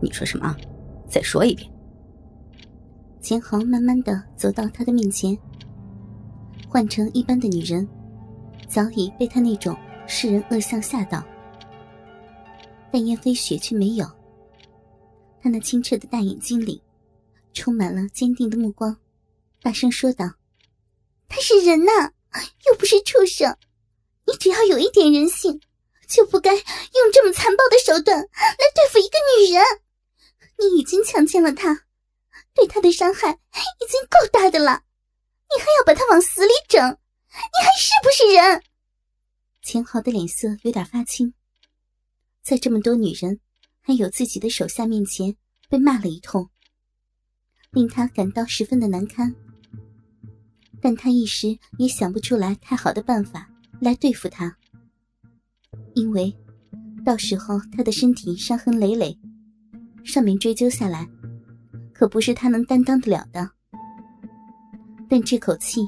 你说什么？再说一遍。钱豪慢慢的走到他的面前。换成一般的女人，早已被他那种世人恶相吓到，但燕飞雪却没有。他那清澈的大眼睛里，充满了坚定的目光，大声说道：“他是人呐，又不是畜生。你只要有一点人性，就不该用这么残暴的手段来对付一个女人。你已经强奸了她，对她的伤害已经够大的了。”你还要把他往死里整？你还是不是人？钱豪的脸色有点发青，在这么多女人还有自己的手下面前被骂了一通，令他感到十分的难堪。但他一时也想不出来太好的办法来对付他，因为到时候他的身体伤痕累累，上面追究下来，可不是他能担当得了的。但这口气，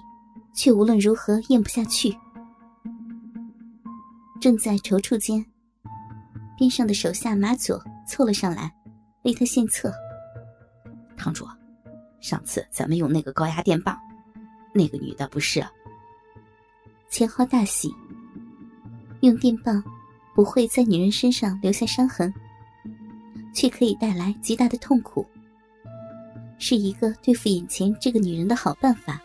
却无论如何咽不下去。正在踌躇间，边上的手下马佐凑了上来，为他献策。堂主，上次咱们用那个高压电棒，那个女的不是？钱浩大喜。用电棒不会在女人身上留下伤痕，却可以带来极大的痛苦。是一个对付眼前这个女人的好办法。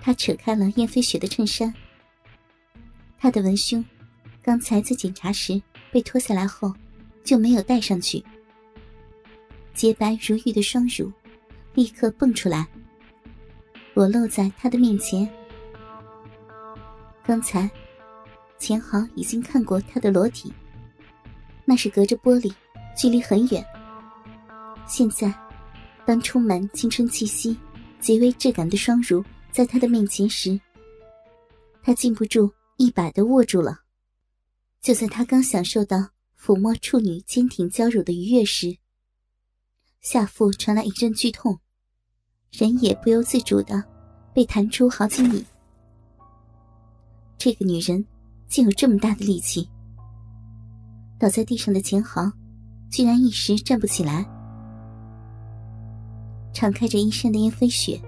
他扯开了燕飞雪的衬衫，她的文胸刚才在检查时被脱下来后就没有戴上去，洁白如玉的双乳立刻蹦出来，裸露在他的面前。刚才钱豪已经看过她的裸体，那是隔着玻璃，距离很远。现在，当充满青春气息、极为质感的双乳在他的面前时，他禁不住一把的握住了。就在他刚享受到抚摸处女坚挺娇乳的愉悦时，下腹传来一阵剧痛，人也不由自主的被弹出好几米。这个女人竟有这么大的力气！倒在地上的钱豪，居然一时站不起来。敞开着衣衫的燕飞雪，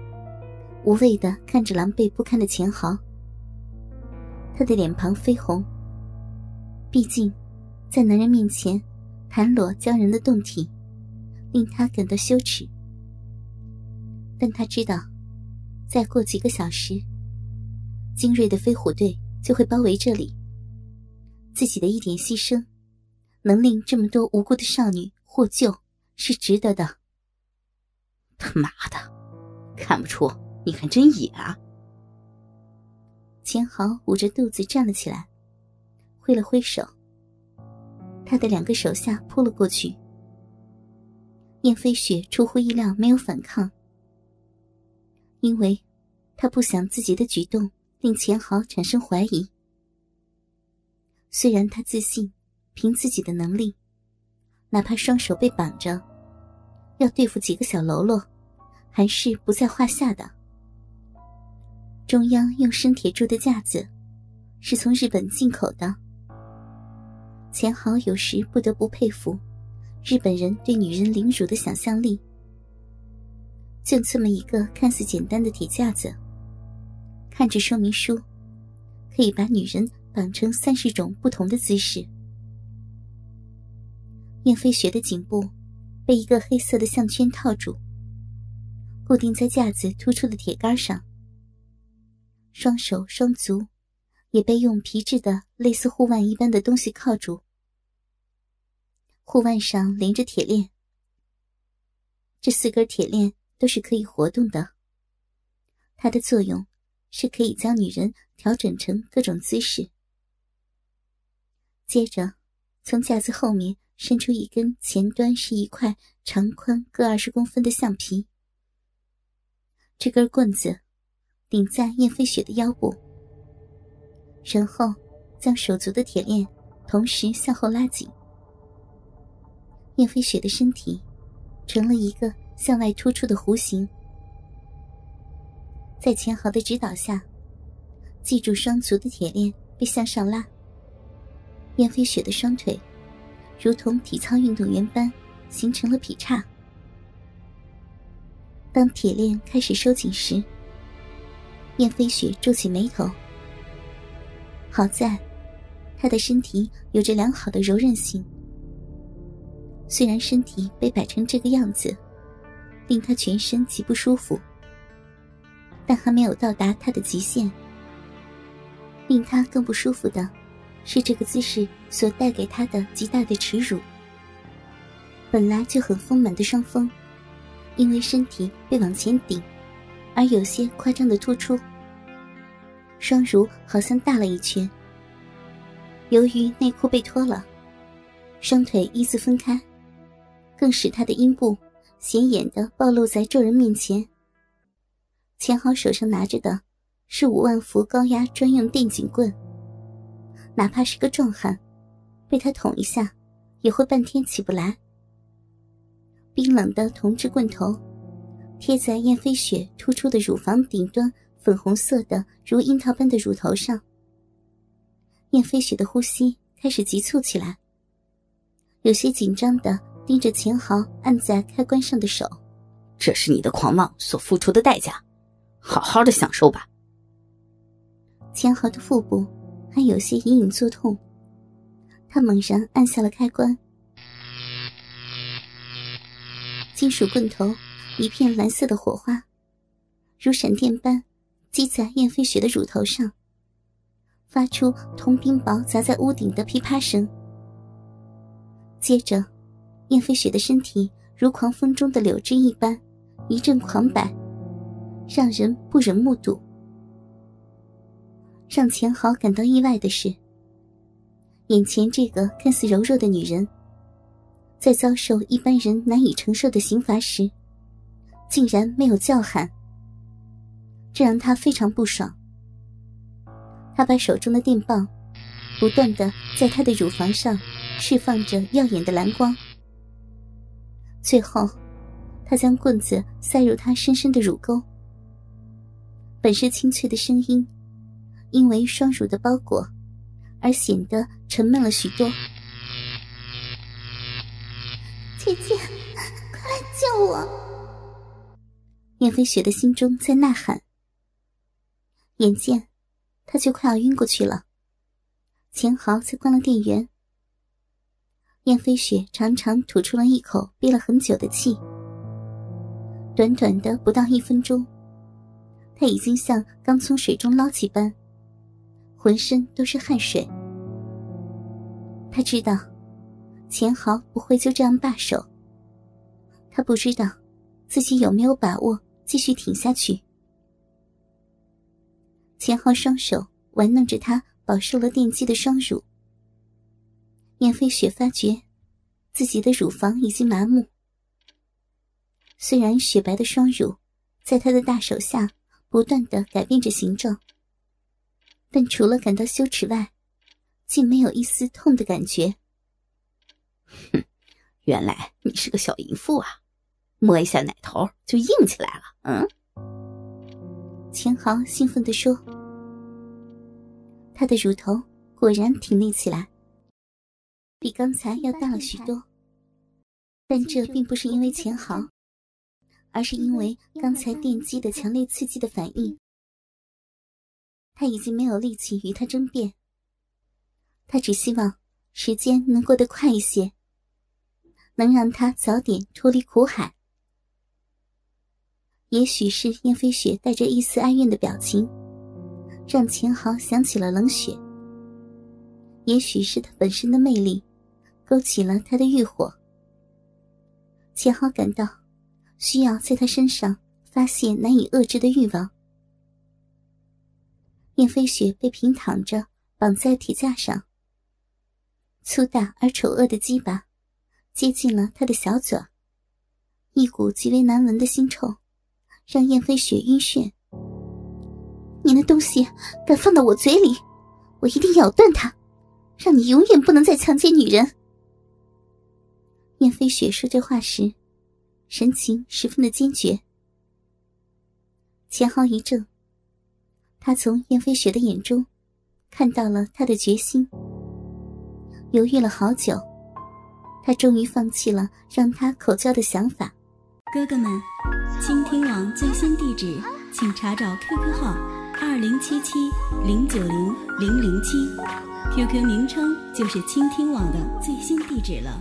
无畏的看着狼狈不堪的钱豪。他的脸庞绯红。毕竟，在男人面前，袒裸骄人的动体，令他感到羞耻。但他知道，再过几个小时，精锐的飞虎队就会包围这里。自己的一点牺牲，能令这么多无辜的少女获救，是值得的。他妈的，看不出你还真野啊！钱豪捂着肚子站了起来，挥了挥手。他的两个手下扑了过去。燕飞雪出乎意料没有反抗，因为他不想自己的举动令钱豪产生怀疑。虽然他自信，凭自己的能力，哪怕双手被绑着，要对付几个小喽啰。还是不在话下的。中央用生铁铸的架子，是从日本进口的。钱豪有时不得不佩服日本人对女人凌辱的想象力。就这么一个看似简单的铁架子，看着说明书，可以把女人绑成三十种不同的姿势。燕飞雪的颈部被一个黑色的项圈套住。固定在架子突出的铁杆上，双手双足也被用皮质的类似护腕一般的东西铐住。护腕上连着铁链，这四根铁链都是可以活动的。它的作用是可以将女人调整成各种姿势。接着，从架子后面伸出一根，前端是一块长宽各二十公分的橡皮。这根棍子顶在燕飞雪的腰部，然后将手足的铁链同时向后拉紧。燕飞雪的身体成了一个向外突出的弧形。在钱豪的指导下，系住双足的铁链被向上拉。燕飞雪的双腿如同体操运动员般形成了劈叉。当铁链开始收紧时，燕飞雪皱起眉头。好在，她的身体有着良好的柔韧性。虽然身体被摆成这个样子，令她全身极不舒服，但还没有到达她的极限。令她更不舒服的，是这个姿势所带给他的极大的耻辱。本来就很丰满的双峰。因为身体被往前顶，而有些夸张的突出，双乳好像大了一圈。由于内裤被脱了，双腿依次分开，更使他的阴部显眼的暴露在众人面前。钱豪手上拿着的是五万伏高压专用电警棍，哪怕是个壮汉，被他捅一下，也会半天起不来。冰冷的铜制棍头贴在燕飞雪突出的乳房顶端，粉红色的如樱桃般的乳头上。燕飞雪的呼吸开始急促起来，有些紧张的盯着钱豪按在开关上的手。这是你的狂妄所付出的代价，好好的享受吧。钱豪的腹部还有些隐隐作痛，他猛然按下了开关。金属棍头，一片蓝色的火花，如闪电般击在燕飞雪的乳头上，发出铜冰雹砸在屋顶的噼啪声。接着，燕飞雪的身体如狂风中的柳枝一般一阵狂摆，让人不忍目睹。让钱豪感到意外的是，眼前这个看似柔弱的女人。在遭受一般人难以承受的刑罚时，竟然没有叫喊，这让他非常不爽。他把手中的电棒不断的在他的乳房上释放着耀眼的蓝光，最后，他将棍子塞入他深深的乳沟。本是清脆的声音，因为双乳的包裹而显得沉闷了许多。姐姐，快来救我！燕飞雪的心中在呐喊。眼见他就快要晕过去了，钱豪才关了电源。燕飞雪长长吐出了一口憋了很久的气。短短的不到一分钟，他已经像刚从水中捞起般，浑身都是汗水。他知道。钱豪不会就这样罢手。他不知道自己有没有把握继续挺下去。钱豪双手玩弄着他饱受了电击的双乳。燕飞雪发觉自己的乳房已经麻木。虽然雪白的双乳在他的大手下不断的改变着形状，但除了感到羞耻外，竟没有一丝痛的感觉。哼，原来你是个小淫妇啊！摸一下奶头就硬起来了。嗯，钱豪兴奋地说：“他的乳头果然挺立起来，比刚才要大了许多。但这并不是因为钱豪，而是因为刚才电击的强烈刺激的反应。他已经没有力气与他争辩，他只希望时间能过得快一些。”能让他早点脱离苦海。也许是燕飞雪带着一丝哀怨的表情，让钱豪想起了冷雪。也许是他本身的魅力，勾起了他的欲火。钱豪感到需要在他身上发泄难以遏制的欲望。燕飞雪被平躺着绑在铁架上，粗大而丑恶的鸡巴。接近了他的小嘴，一股极为难闻的腥臭，让燕飞雪晕眩。你那东西敢放到我嘴里，我一定咬断它，让你永远不能再强奸女人。燕飞雪说这话时，神情十分的坚决。钱豪一怔，他从燕飞雪的眼中，看到了他的决心。犹豫了好久。他终于放弃了让他口交的想法。哥哥们，倾听网最新地址，请查找 QQ 号二零七七零九零零零七，QQ 名称就是倾听网的最新地址了。